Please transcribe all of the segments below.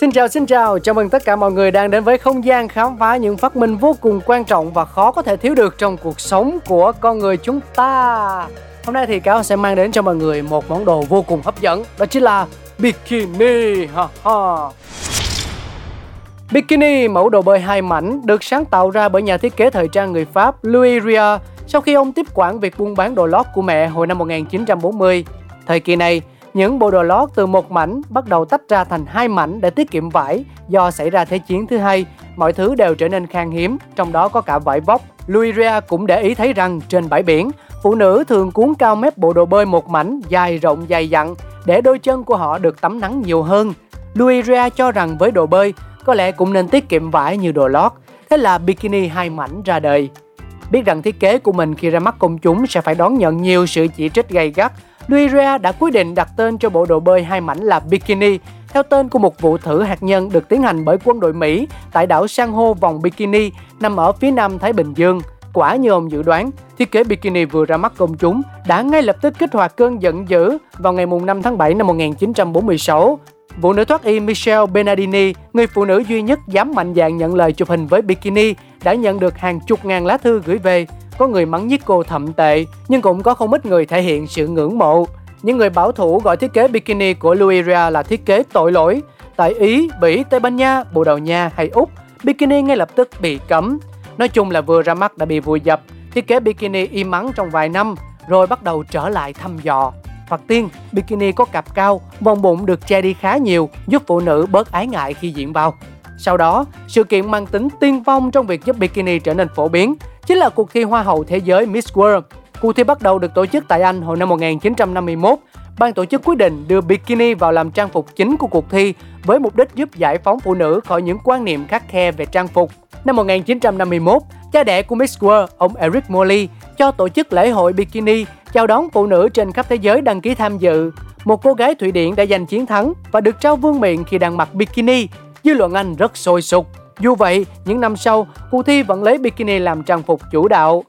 Xin chào xin chào, chào mừng tất cả mọi người đang đến với không gian khám phá những phát minh vô cùng quan trọng và khó có thể thiếu được trong cuộc sống của con người chúng ta. Hôm nay thì Cáo sẽ mang đến cho mọi người một món đồ vô cùng hấp dẫn, đó chính là bikini. Ha ha. Bikini, mẫu đồ bơi hai mảnh, được sáng tạo ra bởi nhà thiết kế thời trang người Pháp Louis Ria sau khi ông tiếp quản việc buôn bán đồ lót của mẹ hồi năm 1940. Thời kỳ này, những bộ đồ lót từ một mảnh bắt đầu tách ra thành hai mảnh để tiết kiệm vải do xảy ra Thế chiến thứ hai. Mọi thứ đều trở nên khan hiếm, trong đó có cả vải vóc. Louis cũng để ý thấy rằng trên bãi biển, phụ nữ thường cuốn cao mép bộ đồ bơi một mảnh dài rộng dày dặn để đôi chân của họ được tắm nắng nhiều hơn. Louis cho rằng với đồ bơi, có lẽ cũng nên tiết kiệm vải như đồ lót. Thế là bikini hai mảnh ra đời. Biết rằng thiết kế của mình khi ra mắt công chúng sẽ phải đón nhận nhiều sự chỉ trích gay gắt, Nigeria đã quyết định đặt tên cho bộ đồ bơi hai mảnh là Bikini, theo tên của một vụ thử hạt nhân được tiến hành bởi quân đội Mỹ tại đảo san hô vòng Bikini nằm ở phía nam Thái Bình Dương. Quả như ông dự đoán, thiết kế bikini vừa ra mắt công chúng đã ngay lập tức kích hoạt cơn giận dữ vào ngày 5 tháng 7 năm 1946 Vụ nữ thoát y Michelle Benardini, người phụ nữ duy nhất dám mạnh dạn nhận lời chụp hình với bikini, đã nhận được hàng chục ngàn lá thư gửi về. Có người mắng nhiếc cô thậm tệ, nhưng cũng có không ít người thể hiện sự ngưỡng mộ. Những người bảo thủ gọi thiết kế bikini của Louis Ria là thiết kế tội lỗi. Tại Ý, Bỉ, Tây Ban Nha, Bồ Đào Nha hay Úc, bikini ngay lập tức bị cấm. Nói chung là vừa ra mắt đã bị vùi dập, thiết kế bikini im mắng trong vài năm, rồi bắt đầu trở lại thăm dò. Hoặc tiên, bikini có cặp cao, vòng bụng được che đi khá nhiều, giúp phụ nữ bớt ái ngại khi diện bao. Sau đó, sự kiện mang tính tiên phong trong việc giúp bikini trở nên phổ biến chính là cuộc thi Hoa hậu Thế giới Miss World. Cuộc thi bắt đầu được tổ chức tại Anh hồi năm 1951. Ban tổ chức quyết định đưa bikini vào làm trang phục chính của cuộc thi với mục đích giúp giải phóng phụ nữ khỏi những quan niệm khắc khe về trang phục. Năm 1951, cha đẻ của Miss World, ông Eric Morley, cho tổ chức lễ hội bikini chào đón phụ nữ trên khắp thế giới đăng ký tham dự. Một cô gái Thụy Điển đã giành chiến thắng và được trao vương miện khi đang mặc bikini. Dư luận Anh rất sôi sục. Dù vậy, những năm sau, cuộc thi vẫn lấy bikini làm trang phục chủ đạo.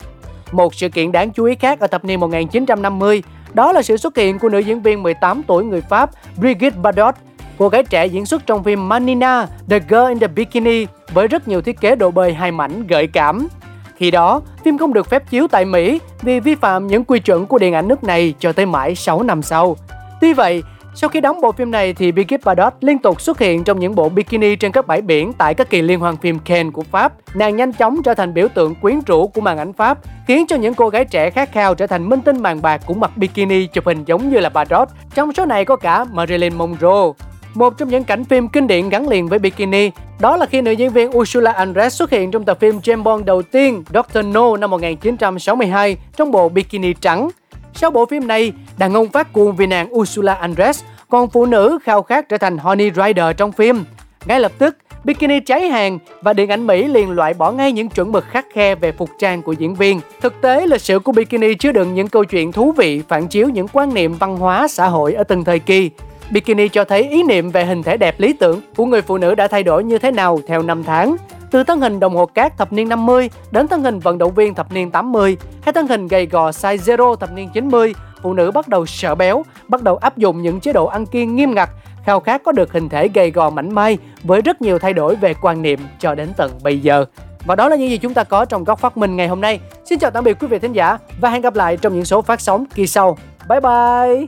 Một sự kiện đáng chú ý khác ở thập niên 1950 đó là sự xuất hiện của nữ diễn viên 18 tuổi người Pháp Brigitte Bardot. Cô gái trẻ diễn xuất trong phim Manina, The Girl in the Bikini với rất nhiều thiết kế đồ bơi hai mảnh gợi cảm. Khi đó, phim không được phép chiếu tại Mỹ vì vi phạm những quy chuẩn của điện ảnh nước này cho tới mãi 6 năm sau. Tuy vậy, sau khi đóng bộ phim này thì Brigitte Bardot liên tục xuất hiện trong những bộ bikini trên các bãi biển tại các kỳ liên hoan phim Cannes của Pháp. Nàng nhanh chóng trở thành biểu tượng quyến rũ của màn ảnh Pháp, khiến cho những cô gái trẻ khát khao trở thành minh tinh màn bạc cũng mặc bikini chụp hình giống như là Bardot. Trong số này có cả Marilyn Monroe. Một trong những cảnh phim kinh điển gắn liền với bikini đó là khi nữ diễn viên Ursula Andress xuất hiện trong tập phim James Bond đầu tiên Dr. No năm 1962 trong bộ bikini trắng. Sau bộ phim này, đàn ông phát cuồng vì nàng Ursula Andress, còn phụ nữ khao khát trở thành Honey Rider trong phim. Ngay lập tức, bikini cháy hàng và điện ảnh Mỹ liền loại bỏ ngay những chuẩn mực khắc khe về phục trang của diễn viên. Thực tế, lịch sử của bikini chứa đựng những câu chuyện thú vị phản chiếu những quan niệm văn hóa xã hội ở từng thời kỳ. Bikini cho thấy ý niệm về hình thể đẹp lý tưởng của người phụ nữ đã thay đổi như thế nào theo năm tháng. Từ thân hình đồng hồ cát thập niên 50 đến thân hình vận động viên thập niên 80 hay thân hình gầy gò size zero thập niên 90, phụ nữ bắt đầu sợ béo, bắt đầu áp dụng những chế độ ăn kiêng nghiêm ngặt, khao khát có được hình thể gầy gò mảnh mai với rất nhiều thay đổi về quan niệm cho đến tận bây giờ. Và đó là những gì chúng ta có trong góc phát minh ngày hôm nay. Xin chào tạm biệt quý vị thính giả và hẹn gặp lại trong những số phát sóng kỳ sau. Bye bye!